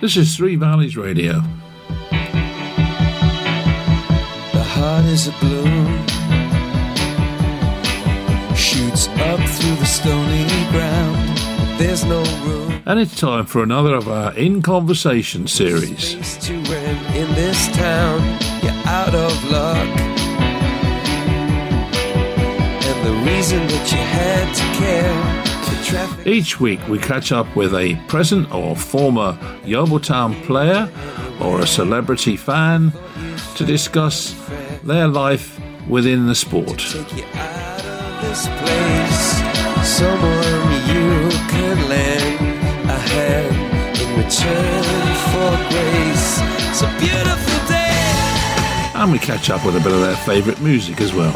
This is Three Valleys Radio. The heart is a balloon, shoots up through the stony ground. There's no room. And it's time for another of our In Conversation series. To in this town. You're out of luck. And the reason that you had to care. Each week we catch up with a present or former Yeoviltown player or a celebrity fan to discuss their life within the sport. take you out of this place. Someone you can lend a hand in return for grace. It's a beautiful day. And we catch up with a bit of their favourite music as well.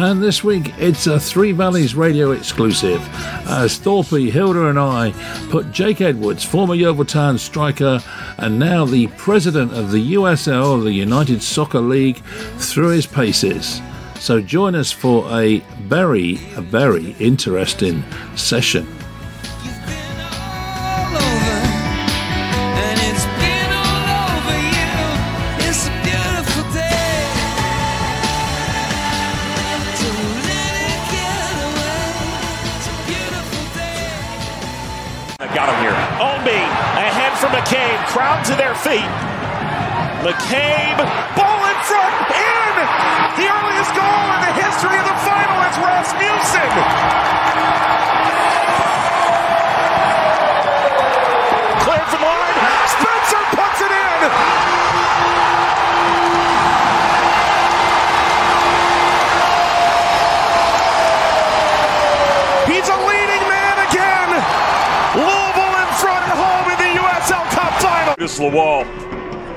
And this week it's a Three Valleys radio exclusive uh, as Thorpe, Hilda, and I put Jake Edwards, former Yeoviltown striker and now the president of the USL, the United Soccer League, through his paces. So join us for a very, very interesting session. Feet. McCabe, ball in front, in! The earliest goal in the history of the final is Rasmussen. Lawal,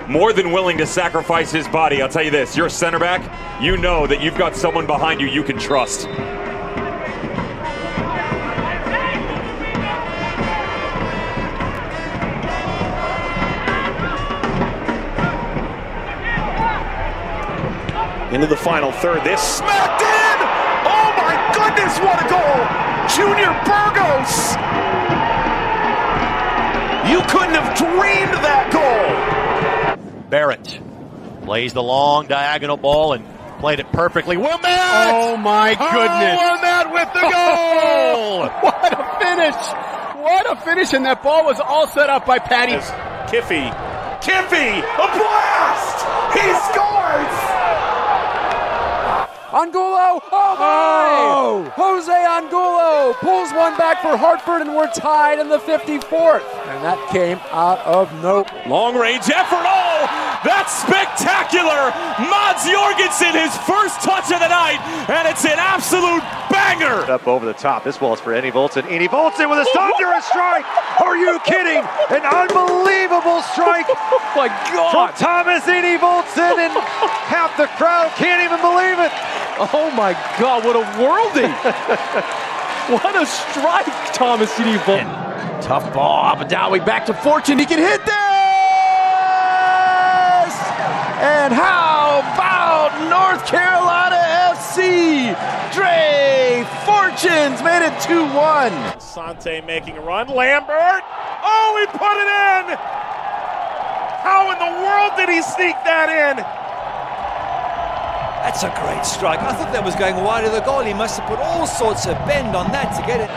more than willing to sacrifice his body. I'll tell you this: you're a center back. You know that you've got someone behind you you can trust. Into the final third. This smacked in. Oh my goodness, what a goal! Junior Burgos. You couldn't have dreamed that goal. Barrett plays the long diagonal ball and played it perfectly. Wilmette! Oh my oh, goodness. Oh, Wilmette with the goal! What a finish! What a finish! And that ball was all set up by Patty. Kiffy. Kiffy! A blast! He scores! Angulo! Oh my! Oh! Jose Angulo pulls one back for Hartford, and we're tied in the 54th. And that came out of no. Long range effort. Oh, that's spectacular. Mads Jorgensen, his first touch of the night, and it's an absolute banger. Up over the top. This ball is for Annie Volson. Annie Volson with a thunderous strike. Are you kidding? An unbelievable strike Oh my from God! Thomas Annie Volson, and half the crowd can't even believe it. Oh my God! What a worldie! what a strike, Thomas Edie Tough ball, Abadawi back to Fortune. He can hit this! And how about North Carolina FC? Dre Fortunes made it 2-1. Sante making a run. Lambert. Oh, he put it in. How in the world did he sneak that in? That's a great strike. I thought that was going wide of the goal. He must have put all sorts of bend on that to get it.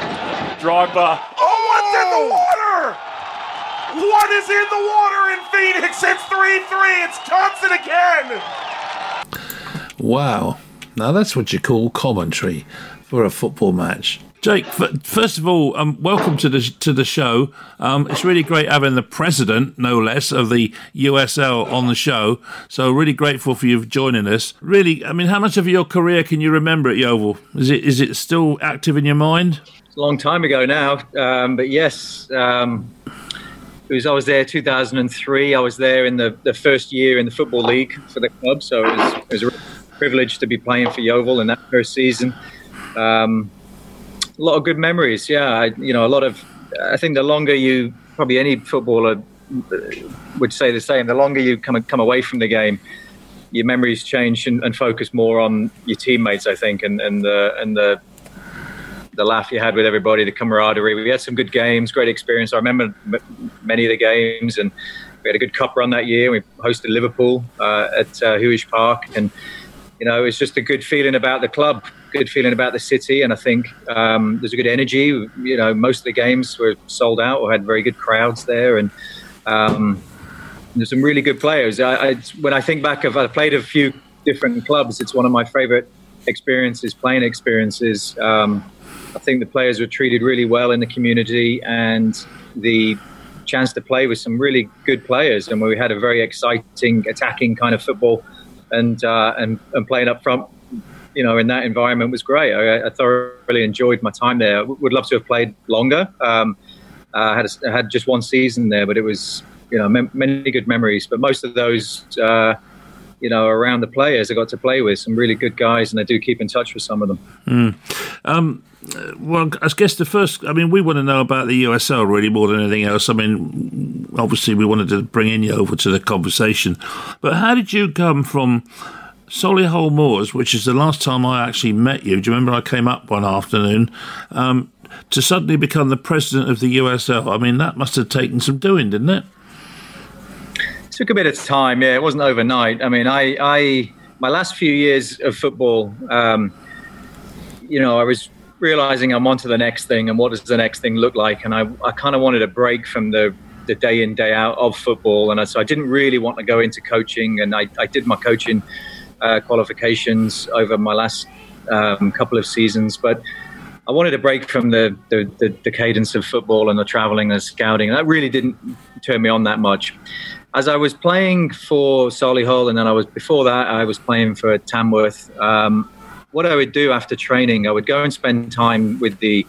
Drogba. Oh, oh what's in the water? What is in the water in Phoenix? It's 3-3. It's Johnson again. Wow. Now that's what you call commentary for a football match. Jake, first of all, um, welcome to the to the show. Um, it's really great having the president, no less, of the USL on the show. So really grateful for you joining us. Really, I mean, how much of your career can you remember at Yeovil? Is it is it still active in your mind? It's a long time ago now, um, but yes, um, it was. I was there 2003. I was there in the, the first year in the football league for the club, so it was, it was a real privilege to be playing for Yeovil in that first season. Um, a lot of good memories. Yeah, I, you know, a lot of. I think the longer you, probably any footballer would say the same. The longer you come come away from the game, your memories change and, and, focus more on your teammates, I think, and, and the and the the laugh you had with everybody, the camaraderie. We had some good games, great experience. I remember m- many of the games, and we had a good cup run that year. We hosted Liverpool uh, at uh, Huish Park, and you know, it's just a good feeling about the club, good feeling about the city, and I think um, there's a good energy. You know, most of the games were sold out or had very good crowds there, and um, there's some really good players. I, I, when I think back of, I played a few different clubs. It's one of my favorite experiences, playing experiences. Um, I think the players were treated really well in the community, and the chance to play with some really good players, and we had a very exciting, attacking kind of football, and uh, and, and playing up front. You know, in that environment was great. I, I thoroughly enjoyed my time there. Would love to have played longer. Um, I had a, I had just one season there, but it was you know many good memories. But most of those, uh, you know, around the players I got to play with some really good guys, and I do keep in touch with some of them. Mm. Um, well, I guess the first, I mean, we want to know about the USL really more than anything else. I mean, obviously, we wanted to bring in you over to the conversation, but how did you come from? Solihull Moors, which is the last time I actually met you. Do you remember I came up one afternoon? Um, to suddenly become the president of the USL. I mean, that must have taken some doing, didn't it? Took a bit of time. Yeah, it wasn't overnight. I mean, I, I my last few years of football, um, you know, I was realizing I'm on to the next thing, and what does the next thing look like? And I, I kind of wanted a break from the the day in day out of football, and so I didn't really want to go into coaching. And I, I did my coaching uh, qualifications over my last um, couple of seasons, but I wanted a break from the, the, the, the cadence of football and the traveling and the scouting, and that really didn't turn me on that much as I was playing for Solihull, and then I was before that I was playing for Tamworth. Um, what I would do after training, I would go and spend time with the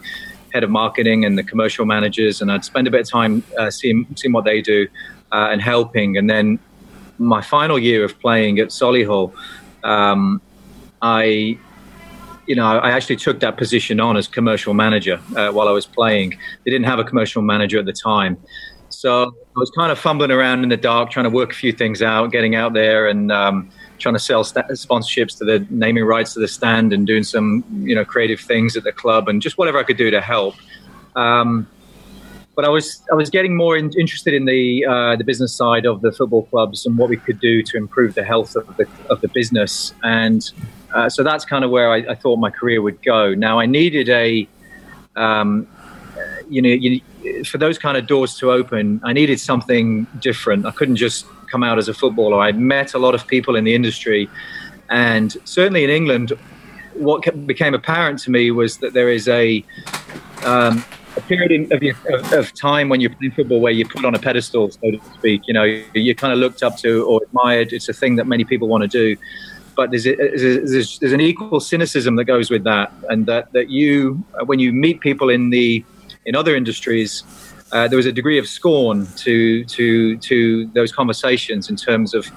head of marketing and the commercial managers, and I'd spend a bit of time uh, seeing seeing what they do uh, and helping. And then my final year of playing at Solihull, um, I you know, I actually took that position on as commercial manager uh, while I was playing. They didn't have a commercial manager at the time, so I was kind of fumbling around in the dark, trying to work a few things out, getting out there and um, trying to sell st- sponsorships to the naming rights to the stand and doing some, you know, creative things at the club and just whatever I could do to help. Um, but I was I was getting more in, interested in the uh, the business side of the football clubs and what we could do to improve the health of the of the business, and uh, so that's kind of where I, I, thought my career would go. Now I needed a um, you know, you, for those kind of doors to open, I needed something different. I couldn't just come out as a footballer. I met a lot of people in the industry, and certainly in England, what became apparent to me was that there is a um, a period of, of, of, time when you're playing football where you're put on a pedestal, so to speak. You know, you're kind of looked up to or admired. It's a thing that many people want to do. But there's, a, there's, there's an equal cynicism that goes with that, and that, that you, when you meet people in the in other industries, uh, there was a degree of scorn to to to those conversations in terms of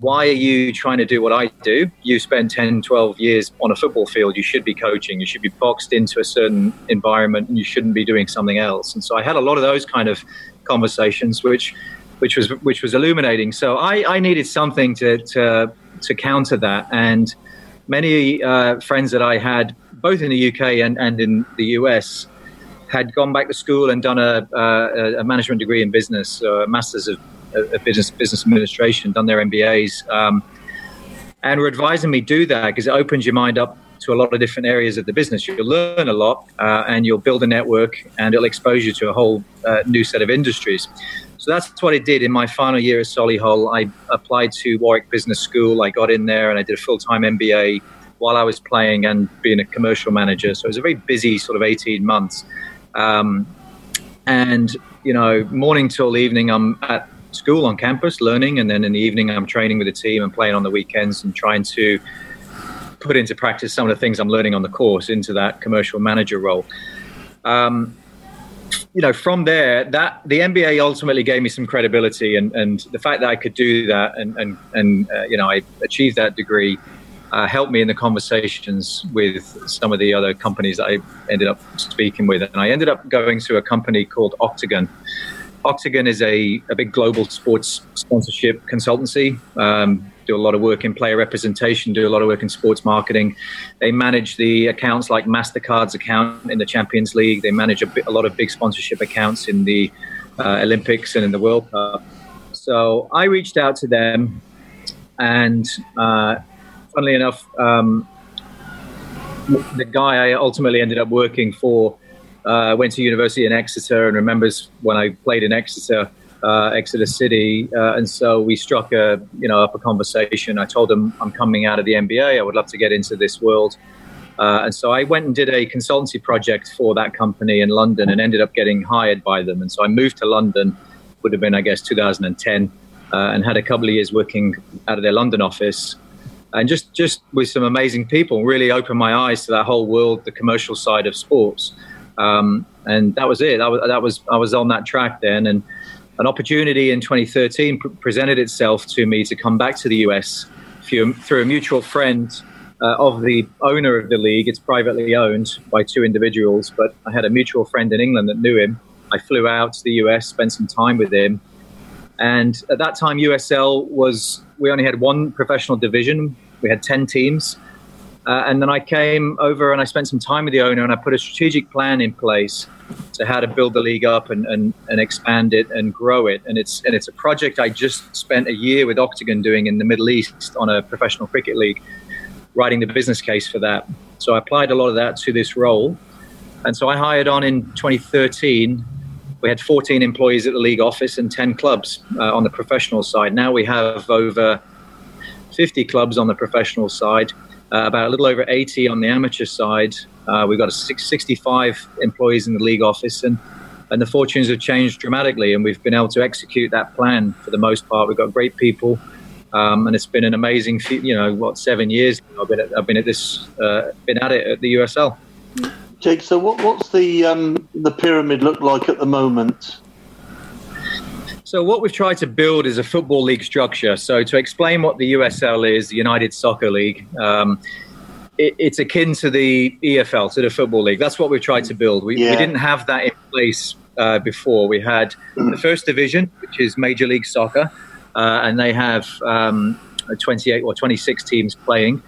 why are you trying to do what I do? You spend 10, 12 years on a football field. You should be coaching. You should be boxed into a certain environment, and you shouldn't be doing something else. And so I had a lot of those kind of conversations, which which was which was illuminating. So I, I needed something to, to to counter that, and many uh, friends that I had, both in the UK and, and in the US, had gone back to school and done a, a, a management degree in business, a master's of, of, business business administration, done their MBAs, um, and were advising me do that because it opens your mind up to a lot of different areas of the business. You'll learn a lot, uh, and you'll build a network, and it'll expose you to a whole uh, new set of industries. So that's what I did in my final year at Solihull. I applied to Warwick Business School. I got in there, and I did a full time MBA while I was playing and being a commercial manager. So it was a very busy sort of 18 months. Um, and you know, morning till evening, I'm at school on campus learning, and then in the evening, I'm training with the team and playing on the weekends and trying to put into practice some of the things I'm learning on the course into that commercial manager role. Um, you know, from there, that the MBA ultimately gave me some credibility, and, and the fact that I could do that, and and and uh, you know, I achieved that degree uh, helped me in the conversations with some of the other companies that I ended up speaking with. And I ended up going to a company called Octagon. Octagon is a, a big global sports sponsorship consultancy, um, do a lot of work in player representation, do a lot of work in sports marketing. They manage the accounts like Mastercard's account in the Champions League. They manage a, bit, a lot of big sponsorship accounts in the uh, Olympics and in the World Cup. So I reached out to them, and uh, funnily enough, um, the guy I ultimately ended up working for uh, went to university in Exeter and remembers when I played in Exeter, uh, Exeter City, uh, and so we struck a you know up a conversation. I told him I'm coming out of the MBA. I would love to get into this world. Uh, and so I went and did a consultancy project for that company in London and ended up getting hired by them. And so I moved to London, would have been, I guess, 2010, uh, and had a couple of years working out of their London office and just just with some amazing people really opened my eyes to that whole world the commercial side of sports. Um, and that was it. That was, that was i was on that track then. And an opportunity in 2013 pr- presented itself to me to come back to the us through, through a mutual friend uh, of the owner of the league. It's privately owned by two individuals but i had a mutual friend in england that knew him. I flew out to the us spent some time with him and at that time, USL was, we only had one professional division. We had 10 teams. Uh, and then I came over and I spent some time with the owner and I put a strategic plan in place to how to build the league up and, and, and expand it and grow it. And it's, and it's a project I just spent a year with Octagon doing in the Middle East on a professional cricket league, writing the business case for that. So I applied a lot of that to this role. And so I hired on in 2013 we had 14 employees at the league office and 10 clubs uh, on the professional side. Now we have over 50 clubs on the professional side, uh, about a little over 80 on the amateur side. Uh, we've got six, 65 employees in the league office, and and the fortunes have changed dramatically. And we've been able to execute that plan for the most part. We've got great people. Um, and it's been an amazing, few, you know, what seven years I've been at, I've been at this, uh, been at it at the USL. Jake, so what, what's the um, the pyramid look like at the moment? So what we've tried to build is a football league structure. So to explain what the USL is, the United Soccer League, um, it, it's akin to the EFL, to the Football League. That's what we've tried to build. We, yeah. we didn't have that in place uh, before. We had the first division, which is Major League Soccer, uh, and they have um, 28 or 26 teams playing.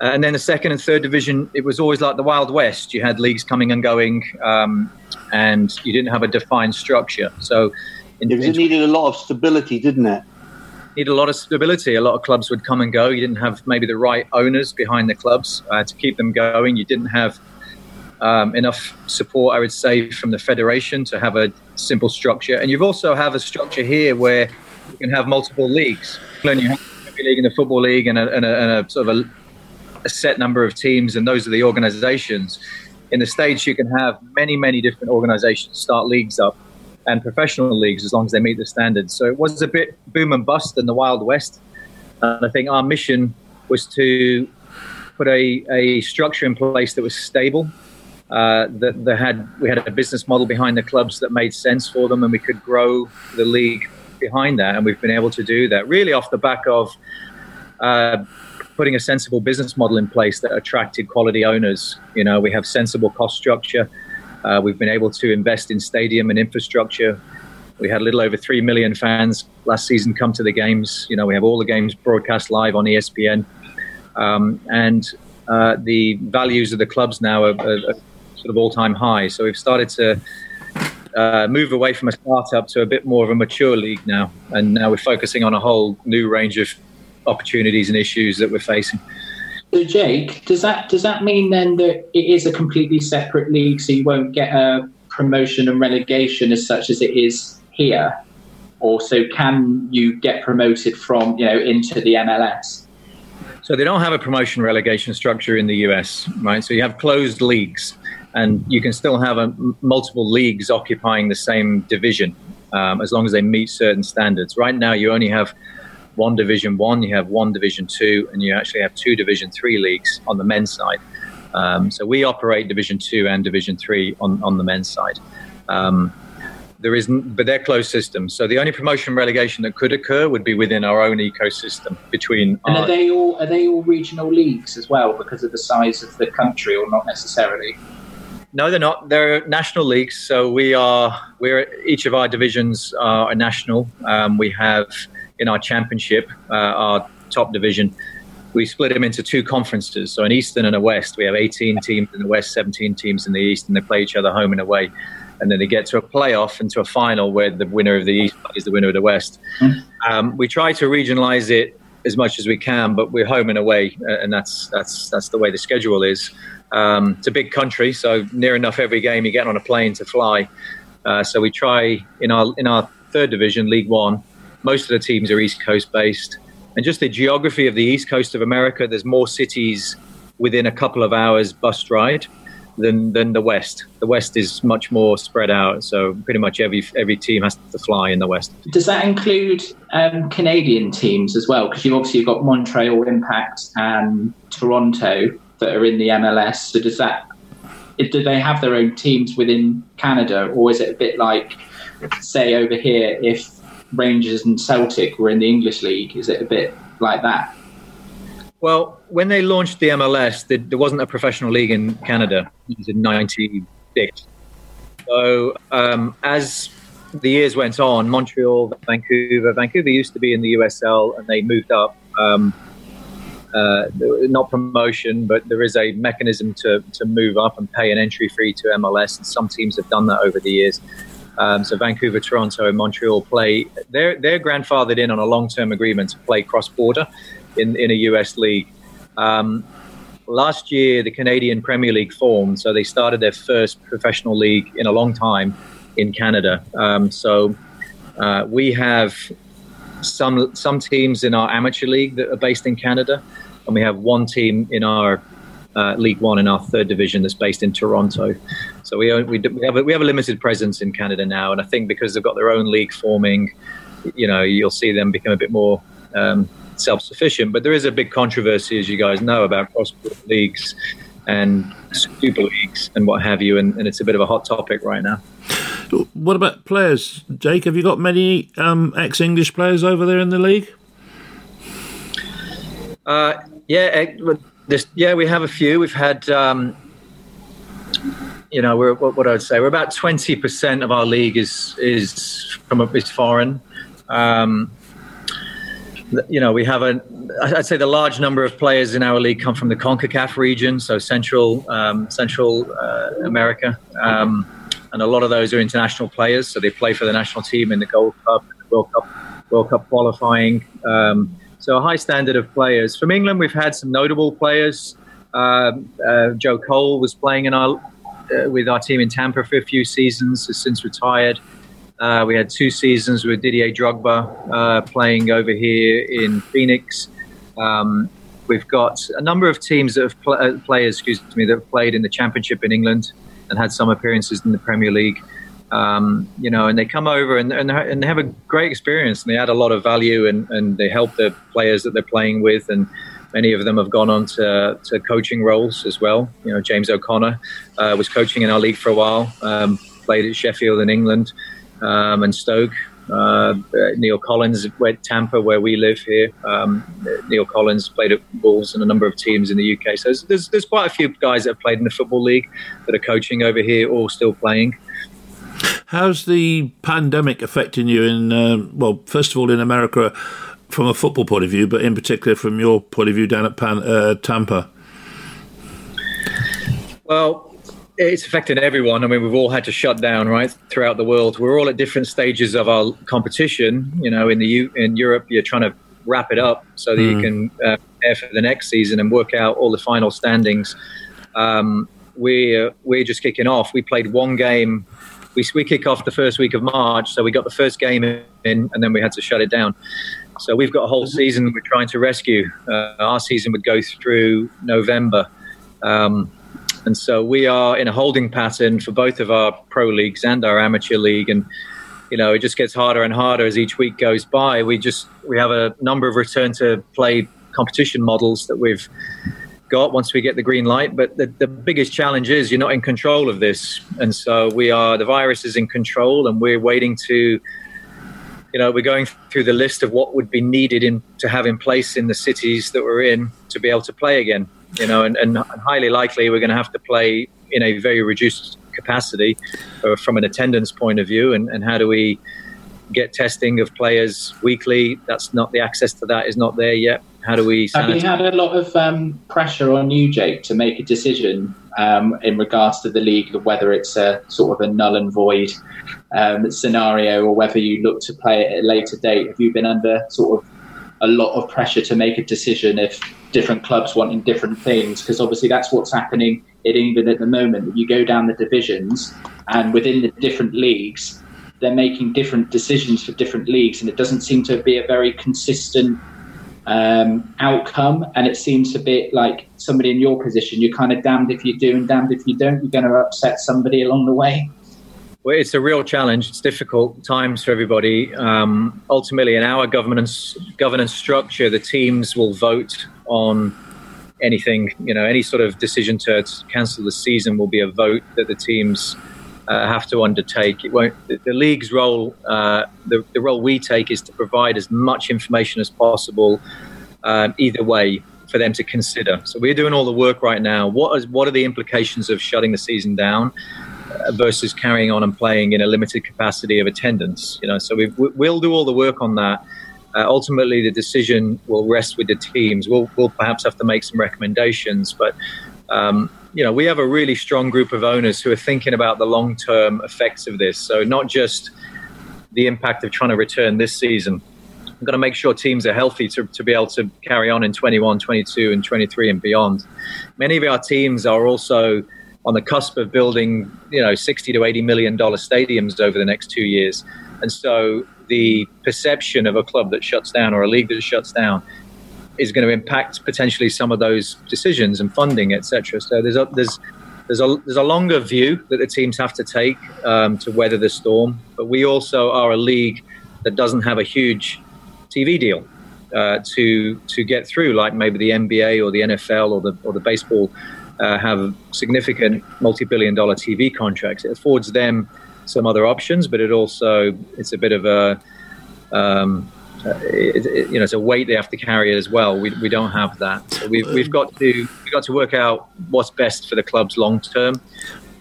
And then the second and third division, it was always like the Wild West. You had leagues coming and going, um, and you didn't have a defined structure. So, in, it needed a lot of stability, didn't it? Needed a lot of stability. A lot of clubs would come and go. You didn't have maybe the right owners behind the clubs uh, to keep them going. You didn't have um, enough support, I would say, from the federation to have a simple structure. And you've also have a structure here where you can have multiple leagues. you have a league and a football league and a, and a, and a sort of a a set number of teams, and those are the organizations. In the States, you can have many, many different organizations start leagues up and professional leagues as long as they meet the standards. So it was a bit boom and bust in the Wild West. And I think our mission was to put a, a structure in place that was stable, uh, that, had we had a business model behind the clubs that made sense for them, and we could grow the league behind that. And we've been able to do that really off the back of uh, putting a sensible business model in place that attracted quality owners. You know, we have sensible cost structure. Uh, we've been able to invest in stadium and infrastructure. We had a little over 3 million fans last season come to the games. You know, we have all the games broadcast live on ESPN. Um, and uh, the values of the clubs now are, are, are sort of all time high. So we've started to uh, move away from a startup to a bit more of a mature league now. And now we're focusing on a whole new range of opportunities and issues that we're facing. So, Jake, does that does that mean then that it is a completely separate league, so you won't get a promotion and relegation as such as it is here, or so can you get promoted from you know into the MLS? So they don't have a promotion relegation structure in the US, right? So you have closed leagues, and you can still have a, multiple leagues occupying the same division um, as long as they meet certain standards. Right now, you only have one Division One, you have one Division Two, and you actually have two Division Three leagues on the men's side. Um, so we operate Division Two and Division Three on on the men's side. Um, there isn't, but they're closed systems. So the only promotion relegation that could occur would be within our own ecosystem between. And our, are they all are they all regional leagues as well because of the size of the country, or not necessarily? No, they're not. They're national leagues. So we are. We're each of our divisions are national. Um, we have in our championship, uh, our top division, we split them into two conferences. So an Eastern and a West. We have 18 teams in the West, 17 teams in the East, and they play each other home and away. And then they get to a playoff and to a final where the winner of the East is the winner of the West. Um, we try to regionalize it as much as we can, but we're home and away, uh, and that's that's that's the way the schedule is. Um, it's a big country, so near enough every game you get on a plane to fly. Uh, so we try in our in our third division, League One. Most of the teams are East Coast based, and just the geography of the East Coast of America. There's more cities within a couple of hours bus ride than than the West. The West is much more spread out, so pretty much every every team has to fly in the West. Does that include um, Canadian teams as well? Because you've obviously got Montreal Impact and Toronto that are in the MLS. So does that do they have their own teams within Canada, or is it a bit like, say, over here, if Rangers and Celtic were in the English league? Is it a bit like that? Well, when they launched the MLS, there wasn't a professional league in Canada. It was in '96. So um, as the years went on, Montreal, Vancouver, Vancouver used to be in the USL, and they moved up. Um, uh, not promotion, but there is a mechanism to, to move up and pay an entry fee to MLS, and some teams have done that over the years. Um, so Vancouver, Toronto, and Montreal play. They're they're grandfathered in on a long term agreement to play cross border in in a US league. Um, last year, the Canadian Premier League formed, so they started their first professional league in a long time in Canada. Um, so uh, we have some some teams in our amateur league that are based in Canada, and we have one team in our uh, League One in our third division that's based in Toronto. So we we, we have a, we have a limited presence in Canada now, and I think because they've got their own league forming, you know, you'll see them become a bit more. Um, self-sufficient but there is a big controversy as you guys know about cross-border leagues and super leagues and what have you and, and it's a bit of a hot topic right now what about players, Jake? Have you got many um, ex-English players over there in the league? Uh, yeah, this, yeah, we have a few. We've had, um, you know, we're what, I would say we're about twenty percent of our league is is from is foreign. Um, you know, we have a, I'd say the large number of players in our league come from the CONCACAF region, so Central um, Central uh, America. Um, and a lot of those are international players. So they play for the national team in the Gold Cup, World Cup, World Cup qualifying. Um, so a high standard of players. From England, we've had some notable players. Uh, uh, Joe Cole was playing in our uh, with our team in Tampa for a few seasons. Has since retired. Uh, we had two seasons with Didier Drogba uh, playing over here in Phoenix. Um, we've got a number of teams that have pl- uh, players, excuse me, that have played in the Championship in England and had some appearances in the Premier League. Um, you know, and they come over and, and, and they have a great experience and they add a lot of value and, and they help the players that they're playing with. And many of them have gone on to, to coaching roles as well. You know, James O'Connor uh, was coaching in our league for a while, um, played at Sheffield in England um, and Stoke. Uh, Neil Collins went Tampa, where we live here. Um, Neil Collins played at Wolves and a number of teams in the UK. So there's, there's quite a few guys that have played in the football league that are coaching over here, or still playing. How's the pandemic affecting you in, uh, well, first of all, in America from a football point of view, but in particular from your point of view down at Pan, uh, Tampa? Well, it's affected everyone. I mean, we've all had to shut down, right, throughout the world. We're all at different stages of our competition. You know, in the U- in Europe, you're trying to wrap it up so that mm. you can uh, prepare for the next season and work out all the final standings. Um, we're we're just kicking off. We played one game. We we kick off the first week of March, so we got the first game in, and then we had to shut it down. So we've got a whole season we're trying to rescue. Uh, our season would go through November. Um, and so we are in a holding pattern for both of our pro leagues and our amateur league. And, you know, it just gets harder and harder as each week goes by. We just, we have a number of return to play competition models that we've got once we get the green light. But the, the biggest challenge is you're not in control of this. And so we are, the virus is in control and we're waiting to, you know, we're going through the list of what would be needed in, to have in place in the cities that we're in to be able to play again you know, and, and highly likely we're going to have to play in a very reduced capacity uh, from an attendance point of view. And, and how do we get testing of players weekly? That's not the access to that is not there yet. How do we? Have you had a lot of um, pressure on you, Jake, to make a decision um, in regards to the league, of whether it's a sort of a null and void um, scenario or whether you look to play it at a later date? Have you been under sort of a lot of pressure to make a decision if different clubs wanting different things? Because obviously that's what's happening in England at the moment. You go down the divisions, and within the different leagues, they're making different decisions for different leagues, and it doesn't seem to be a very consistent um, outcome. And it seems a bit like somebody in your position, you're kind of damned if you do and damned if you don't. You're going to upset somebody along the way. Well, it's a real challenge. It's difficult times for everybody. Um, ultimately, in our governance governance structure, the teams will vote on anything. You know, any sort of decision to, to cancel the season will be a vote that the teams uh, have to undertake. It won't. The, the league's role, uh, the, the role we take, is to provide as much information as possible, um, either way, for them to consider. So we're doing all the work right now. What is what are the implications of shutting the season down? Uh, versus carrying on and playing in a limited capacity of attendance. You know, so we will do all the work on that. Uh, ultimately, the decision will rest with the teams. We'll, we'll perhaps have to make some recommendations, but um, you know, we have a really strong group of owners who are thinking about the long-term effects of this. So not just the impact of trying to return this season. We've got to make sure teams are healthy to, to be able to carry on in 21, 22, and 23 and beyond. Many of our teams are also on the cusp of building, you know, 60 to 80 million dollar stadiums over the next two years. And so the perception of a club that shuts down or a league that shuts down is going to impact potentially some of those decisions and funding, etc. So there's a there's there's a there's a longer view that the teams have to take um, to weather the storm. But we also are a league that doesn't have a huge TV deal uh, to to get through, like maybe the NBA or the NFL or the or the baseball uh, have significant multi-billion dollar TV contracts. It affords them some other options, but it also it's a bit of a um, it, it, you know it's a weight they have to carry as well. We, we don't have that. So we've, we've got to we've got to work out what's best for the clubs long term.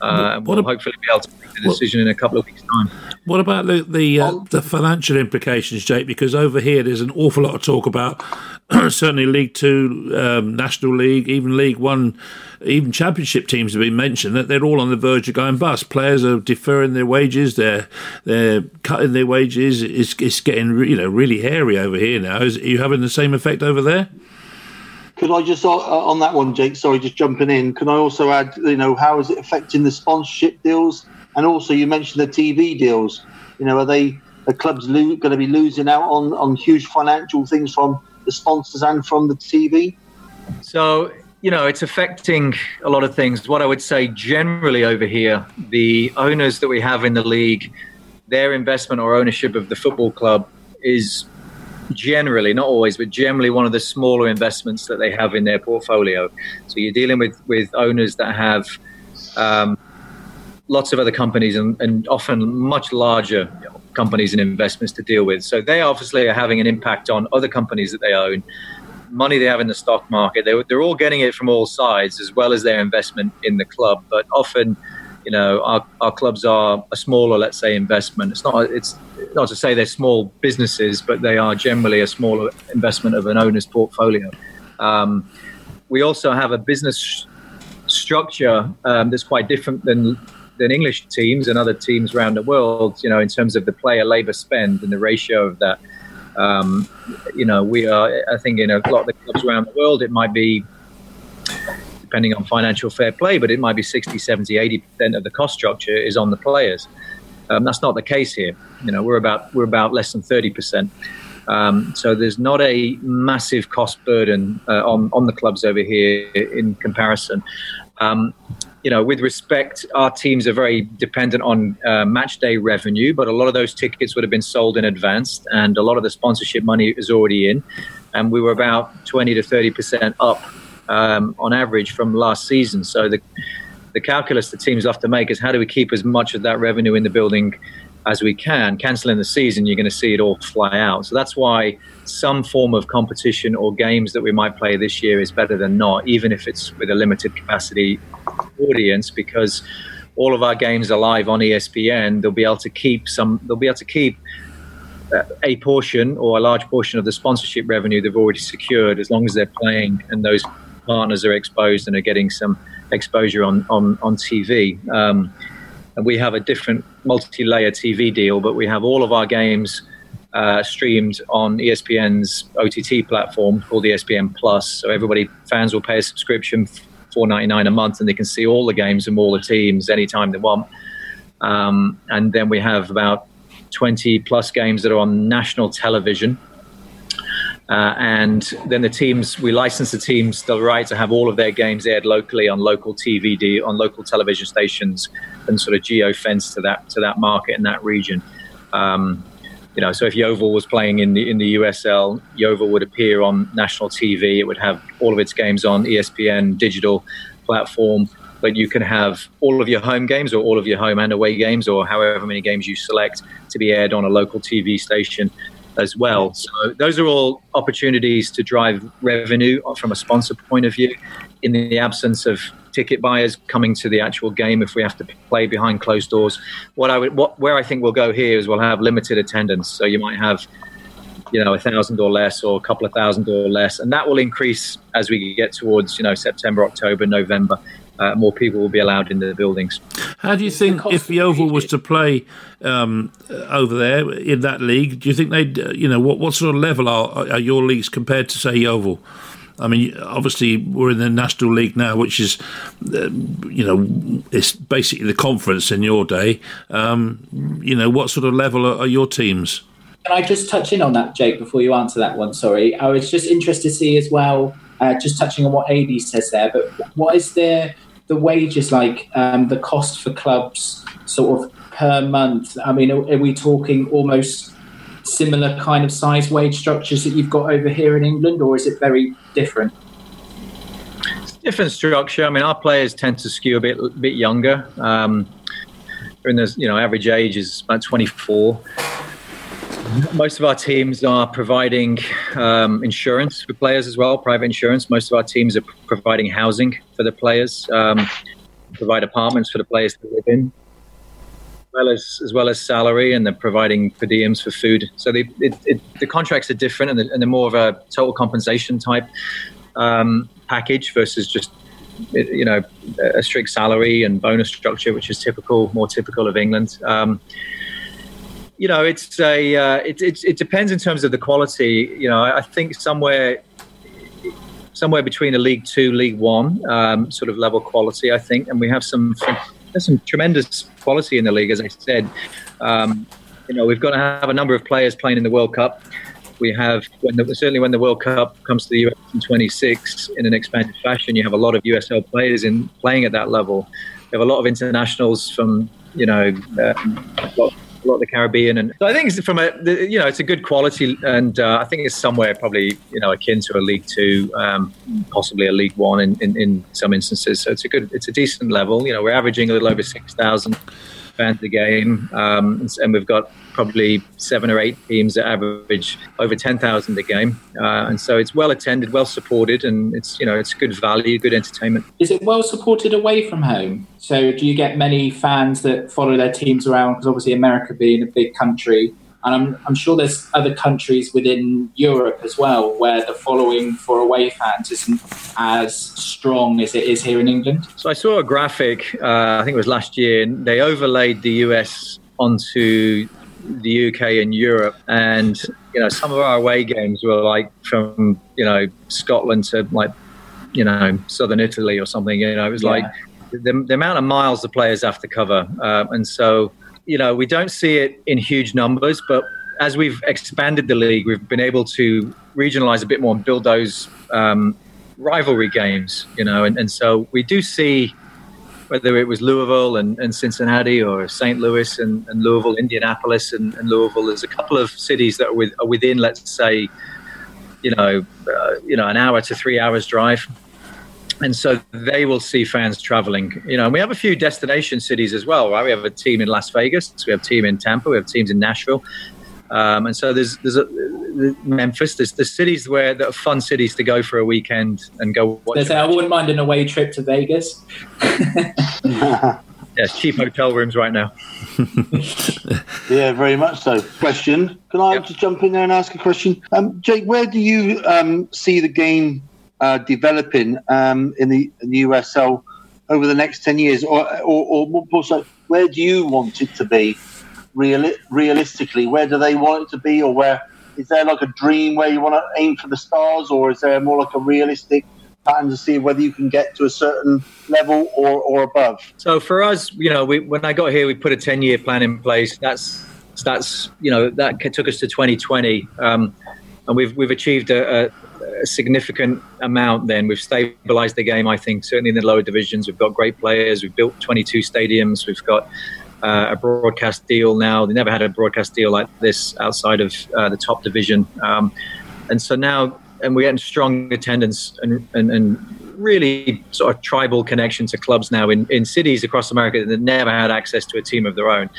Uh, and we'll hopefully be able to make the decision in a couple of weeks' time. What about the the, uh, the financial implications, Jake? Because over here there's an awful lot of talk about certainly League Two, um, National League, even League One, even Championship teams have been mentioned that they're all on the verge of going bust. Players are deferring their wages, they're they're cutting their wages. It's, it's getting you know really hairy over here now. Is, are you having the same effect over there? Could I just uh, on that one, Jake? Sorry, just jumping in. Can I also add, you know, how is it affecting the sponsorship deals? And also, you mentioned the TV deals. You know, are they the clubs lo- going to be losing out on on huge financial things from the sponsors and from the TV? So you know, it's affecting a lot of things. What I would say generally over here, the owners that we have in the league, their investment or ownership of the football club is generally, not always, but generally one of the smaller investments that they have in their portfolio. So you're dealing with, with owners that have um, lots of other companies and, and often much larger companies and investments to deal with. So they obviously are having an impact on other companies that they own, money they have in the stock market. They, they're all getting it from all sides, as well as their investment in the club. But often, you know, our, our clubs are a smaller, let's say, investment. It's not it's not to say they're small businesses, but they are generally a smaller investment of an owner's portfolio. Um, we also have a business structure um, that's quite different than than English teams and other teams around the world. You know, in terms of the player labor spend and the ratio of that. Um, you know, we are. I think in a lot of the clubs around the world, it might be depending on financial fair play, but it might be 60, 70, 80% of the cost structure is on the players. Um, that's not the case here. You know, we're about we're about less than 30%. Um, so there's not a massive cost burden uh, on on the clubs over here in comparison. Um, you know, with respect, our teams are very dependent on uh, match day revenue, but a lot of those tickets would have been sold in advance, and a lot of the sponsorship money is already in. And we were about 20 to 30 percent up um, on average from last season. So the the calculus the teams have to make is how do we keep as much of that revenue in the building as we can. Canceling the season, you're going to see it all fly out. So that's why some form of competition or games that we might play this year is better than not, even if it's with a limited capacity audience, because all of our games are live on ESPN. They'll be able to keep some. They'll be able to keep uh, a portion or a large portion of the sponsorship revenue they've already secured as long as they're playing and those partners are exposed and are getting some exposure on on, on TV. Um, and we have a different multi-layer TV deal, but we have all of our games uh, streamed on ESPN's OTT platform called ESPN Plus. So everybody fans will pay a subscription, four ninety nine a month, and they can see all the games from all the teams anytime they want. Um, and then we have about twenty plus games that are on national television. Uh, and then the teams, we license the teams the right to have all of their games aired locally on local TVD, on local television stations, and sort of geo fence to that to that market in that region. Um, you know, so if Yeovil was playing in the in the USL, Yeovil would appear on national TV. It would have all of its games on ESPN digital platform. But you can have all of your home games, or all of your home and away games, or however many games you select to be aired on a local TV station as well. So those are all opportunities to drive revenue from a sponsor point of view. In the absence of ticket buyers coming to the actual game, if we have to play behind closed doors, what I would, what, where I think we'll go here is we'll have limited attendance. So you might have, you know, a thousand or less, or a couple of thousand or less, and that will increase as we get towards, you know, September, October, November. Uh, more people will be allowed in the buildings. How do you think if Yeovil was to play um, over there in that league? Do you think they'd, uh, you know, what, what sort of level are, are your leagues compared to say Yeovil? I mean, obviously we're in the National League now, which is, uh, you know, it's basically the conference in your day. Um, you know, what sort of level are, are your teams? Can I just touch in on that, Jake, before you answer that one? Sorry, I was just interested to see as well. Uh, just touching on what AD says there, but what is the the wages like? Um, the cost for clubs, sort of per month. I mean, are, are we talking almost similar kind of size wage structures that you've got over here in England, or is it very different? It's different structure. I mean, our players tend to skew a bit bit younger. Um, in the you know average age is about 24. Most of our teams are providing um, insurance for players as well, private insurance. Most of our teams are providing housing for the players, um, provide apartments for the players to live in, well as as well as salary, and they're providing per diems for food. So they, it, it, the contracts are different, and they're, and they're more of a total compensation type um, package versus just you know a strict salary and bonus structure, which is typical, more typical of England. Um, you know, it's a uh, it, it it depends in terms of the quality. You know, I think somewhere somewhere between a League Two, League One um, sort of level quality. I think, and we have some there's some tremendous quality in the league, as I said. Um, you know, we've got to have a number of players playing in the World Cup. We have when the, certainly when the World Cup comes to the US in 26 in an expanded fashion, you have a lot of USL players in playing at that level. You have a lot of internationals from you know. Um, a lot, of the Caribbean, and so I think it's from a you know it's a good quality, and uh, I think it's somewhere probably you know akin to a League Two, um, possibly a League One in, in, in some instances. So it's a good, it's a decent level. You know, we're averaging a little over six thousand fans a game, um, and we've got probably seven or eight teams that average over ten thousand a game, uh, and so it's well attended, well supported, and it's you know it's good value, good entertainment. Is it well supported away from home? So do you get many fans that follow their teams around? Because obviously America being a big country, and I'm, I'm sure there's other countries within Europe as well where the following for away fans isn't as strong as it is here in England. So I saw a graphic, uh, I think it was last year, and they overlaid the US onto the UK and Europe, and you know some of our away games were like from you know Scotland to like you know southern Italy or something. You know, it was Yeah. like the, the amount of miles the players have to cover, uh, and so you know we don't see it in huge numbers, but as we've expanded the league, we've been able to regionalize a bit more and build those um, rivalry games. You know, and, and so we do see whether it was Louisville and, and Cincinnati or St. Louis and, and Louisville, Indianapolis and, and Louisville. There's a couple of cities that are, with, are within, let's say, you know, uh, you know, an hour to three hours drive. And so they will see fans traveling. You know, and we have a few destination cities as well, right? We have a team in Las Vegas, we have a team in Tampa, we have teams in Nashville. Um, and so there's there's a, Memphis. There's, there's cities where that are fun cities to go for a weekend and go watch. There's, I wouldn't mind an away trip to Vegas. Yes, cheap hotel rooms right now. Yeah, very much so. Question: Can I just jump in there and ask a question? Um, Jake, where do you um, see the game uh, developing um, in the, in the USL over the next ten years, or, or, or more also, where do you want it to be? Real, realistically, where do they want it to be, or where is there like a dream where you want to aim for the stars, or is there more like a realistic pattern to see whether you can get to a certain level or, or above? So for us, you know, we, when I got here, we put a ten-year plan in place. That's that's you know that took us to 2020, um, and we've we've achieved a, a, a significant amount. Then we've stabilised the game. I think certainly in the lower divisions, we've got great players. We've built 22 stadiums. We've got uh, a broadcast deal now. They never had a broadcast deal like this outside of uh, the top division, um, and so now and we're getting strong attendance and, and, and really sort of tribal connection to clubs now in, in cities across America that never had access to a team of their own.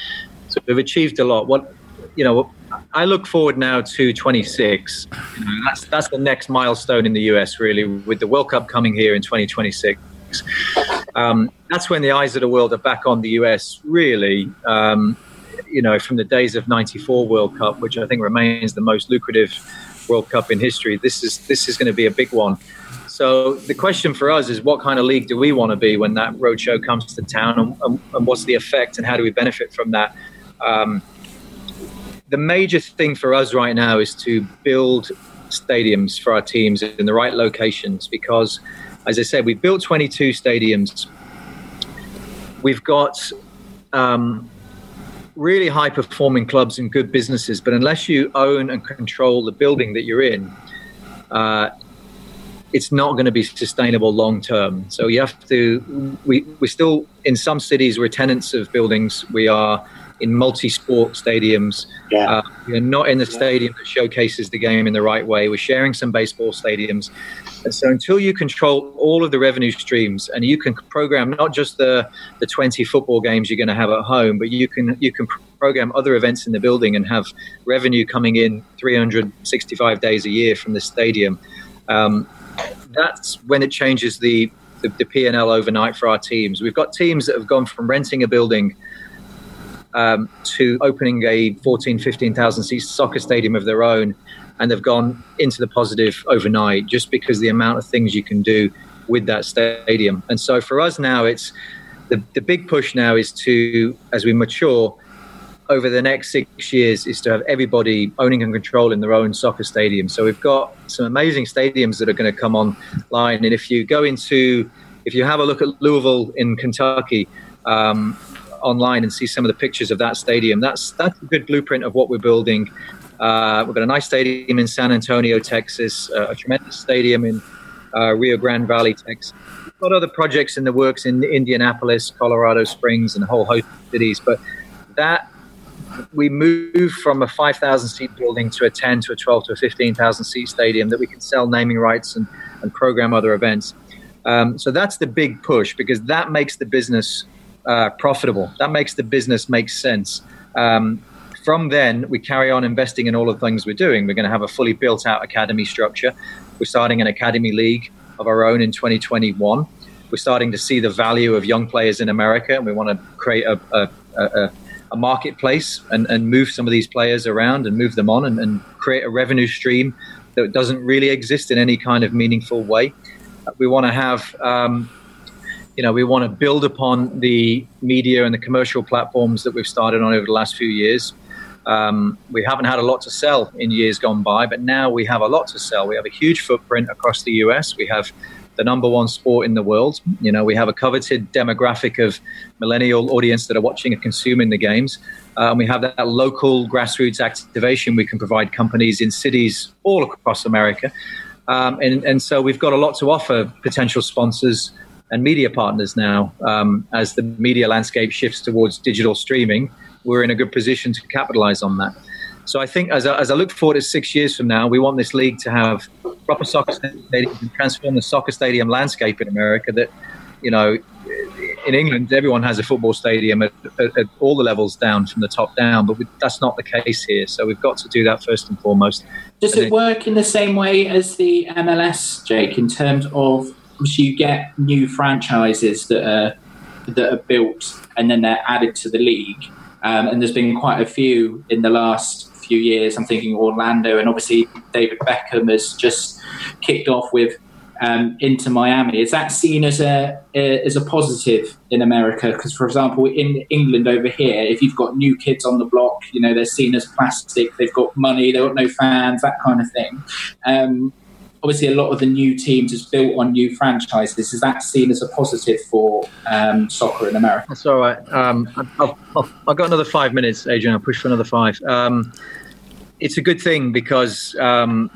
So we've achieved a lot. What you know, I look forward now to 26. You know, that's that's the next milestone in the US, really, with the World Cup coming here in 2026. Um, that's when the eyes of the world are back on the US, really. Um, you know, from the days of '94 World Cup, which I think remains the most lucrative World Cup in history. This is this is going to be a big one. So the question for us is, what kind of league do we want to be when that roadshow comes to town, and, and, and what's the effect, and how do we benefit from that? Um, the major thing for us right now is to build stadiums for our teams in the right locations because, as I said, we've built 22 stadiums. We've got um, really high performing clubs and good businesses, but unless you own and control the building that you're in, uh, it's not going to be sustainable long term. So you have to. We we're still in some cities we're tenants of buildings. We are in multi-sport stadiums. Yeah. Uh, we're not in the stadium that showcases the game in the right way. We're sharing some baseball stadiums. And so until you control all of the revenue streams and you can program not just the, the 20 football games you're going to have at home, but you can you can program other events in the building and have revenue coming in 365 days a year from the stadium. Um, that's when it changes the, the, the P&L overnight for our teams. We've got teams that have gone from renting a building – um, to opening a 14, 15,000 seat soccer stadium of their own. And they've gone into the positive overnight just because the amount of things you can do with that stadium. And so for us now, it's the, the big push now is to, as we mature, over the next six years is to have everybody owning and controlling their own soccer stadium. So we've got some amazing stadiums that are going to come online. And if you go into, if you have a look at Louisville in Kentucky, um, online and see some of the pictures of that stadium. That's that's a good blueprint of what we're building. Uh, we've got a nice stadium in San Antonio, Texas, uh, a tremendous stadium in uh, Rio Grande Valley, Texas. We've got other projects in the works in Indianapolis, Colorado Springs, and a whole host of cities. But that we move from a 5,000 seat building to a 10 to a 12 to a 15,000 seat stadium that we can sell naming rights and, and program other events. Um, so that's the big push because that makes the business uh, profitable. That makes the business make sense. Um, from then, we carry on investing in all of the things we're doing. We're going to have a fully built out academy structure. We're starting an academy league of our own in 2021. We're starting to see the value of young players in America, and we want to create a, a, a, a marketplace and, and, move some of these players around and move them on and, and create a revenue stream that doesn't really exist in any kind of meaningful way. We want to have um, you know, we want to build upon the media and the commercial platforms that we've started on over the last few years. Um, we haven't had a lot to sell in years gone by, but now we have a lot to sell. We have a huge footprint across the US. We have the number one sport in the world. You know, we have a coveted demographic of millennial audience that are watching and consuming the games. Uh, and we have that local grassroots activation we can provide companies in cities all across America. Um, and, and so we've got a lot to offer potential sponsors and media partners now. Um, as the media landscape shifts towards digital streaming, we're in a good position to capitalize on that. So I think as I, as I look forward to six years from now, we want this league to have proper soccer stadiums and transform the soccer stadium landscape in America. That you know, in England, everyone has a football stadium at, at, at all the levels down from the top down, but we, that's not the case here. So we've got to do that first and foremost. Does it work in the same way as the MLS, Jake, in terms of you get new franchises that are that are built and then they're added to the league. Um, and there's been quite a few in the last few years. I'm thinking Orlando, and obviously David Beckham has just kicked off with um, Inter Miami. Is that seen as a, a as a positive in America? Because, for example, in England over here, if you've got new kids on the block, you know they're seen as plastic. They've got money. They've got no fans. That kind of thing. Um, obviously, a lot of the new teams is built on new franchises. Is that seen as a positive for um, soccer in America? That's all right. Um, I've, I've, I've, got another five minutes, Adrian. I'll push for another five. Um, it's a good thing because um,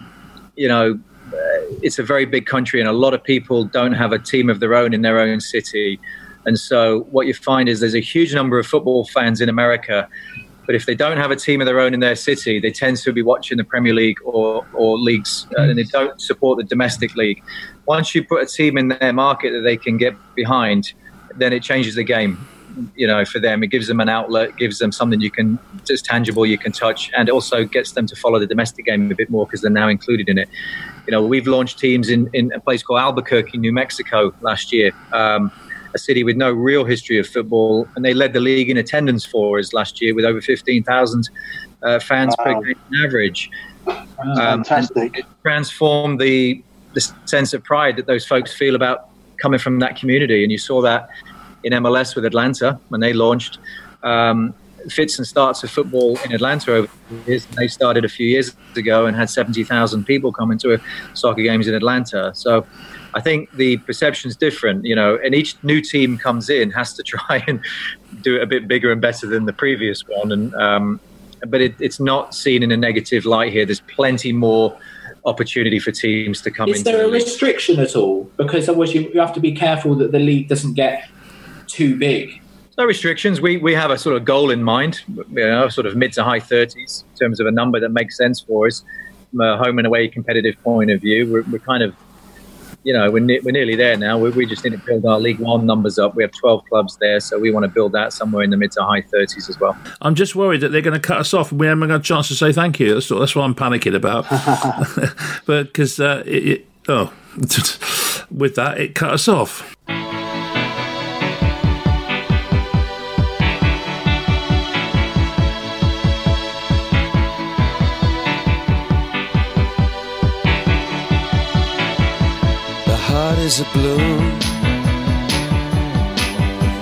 you know it's a very big country, and a lot of people don't have a team of their own in their own city. And so, what you find is there's a huge number of football fans in America, but if they don't have a team of their own in their city, they tend to be watching the Premier League or, or leagues, uh, and they don't support the domestic league. Once you put a team in their market that they can get behind, then it changes the game you know for them. It gives them an outlet gives them something you can just tangible you can touch and also gets them to follow the domestic game a bit more because they're now included in it. You know we've launched teams in, in a place called albuquerque new mexico last year. Um, a city with no real history of football and they led the league in attendance for us last year with over 15000 uh, fans wow. per game on average um, fantastic it transformed the the sense of pride that those folks feel about coming from that community and you saw that in MLS with Atlanta when they launched. Um, fits and starts of football in Atlanta over the years. They started a few years ago and had 70,000 people coming to soccer games in Atlanta. So I think the perception is different, you know, and each new team comes in has to try and do it a bit bigger and better than the previous one. And, um, but it, it's not seen in a negative light here. There's plenty more opportunity for teams to come Is there a restriction at all? Because otherwise you, you have to be careful that the league doesn't get too big? No restrictions. We we have a sort of goal in mind, you know, sort of mid to high thirties in terms of a number that makes sense for us from a home and away competitive point of view. We're, we're kind of, you know, we're, ne- we're nearly there now. We, we just need to build our League One numbers up. We have 12 clubs there, so we want to build that somewhere in the mid to high 30s as well. I'm just worried that they're going to cut us off and we haven't got a chance to say thank you. That's, that's what I'm panicking about. but because, uh, it, it, oh, with that, it cut us off. Is a balloon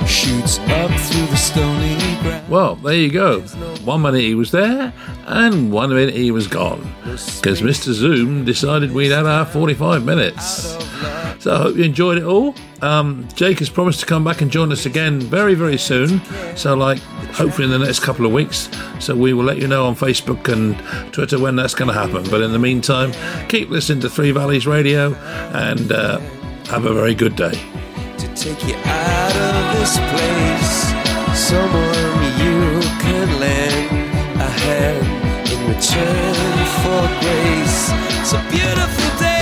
shoots up through the stony ground. Well, there you go. One minute he was there, and one minute he was gone. Because Mr. Zoom decided we'd had our 45 minutes. So I hope you enjoyed it all. Um, Jake has promised to come back and join us again very, very soon. So, like, hopefully in the next couple of weeks. So, we will let you know on Facebook and Twitter when that's going to happen. But in the meantime, keep listening to Three Valleys Radio and. Uh, have a very good day. To take you out of this place, someone you can lend a hand in return for grace. It's a beautiful day.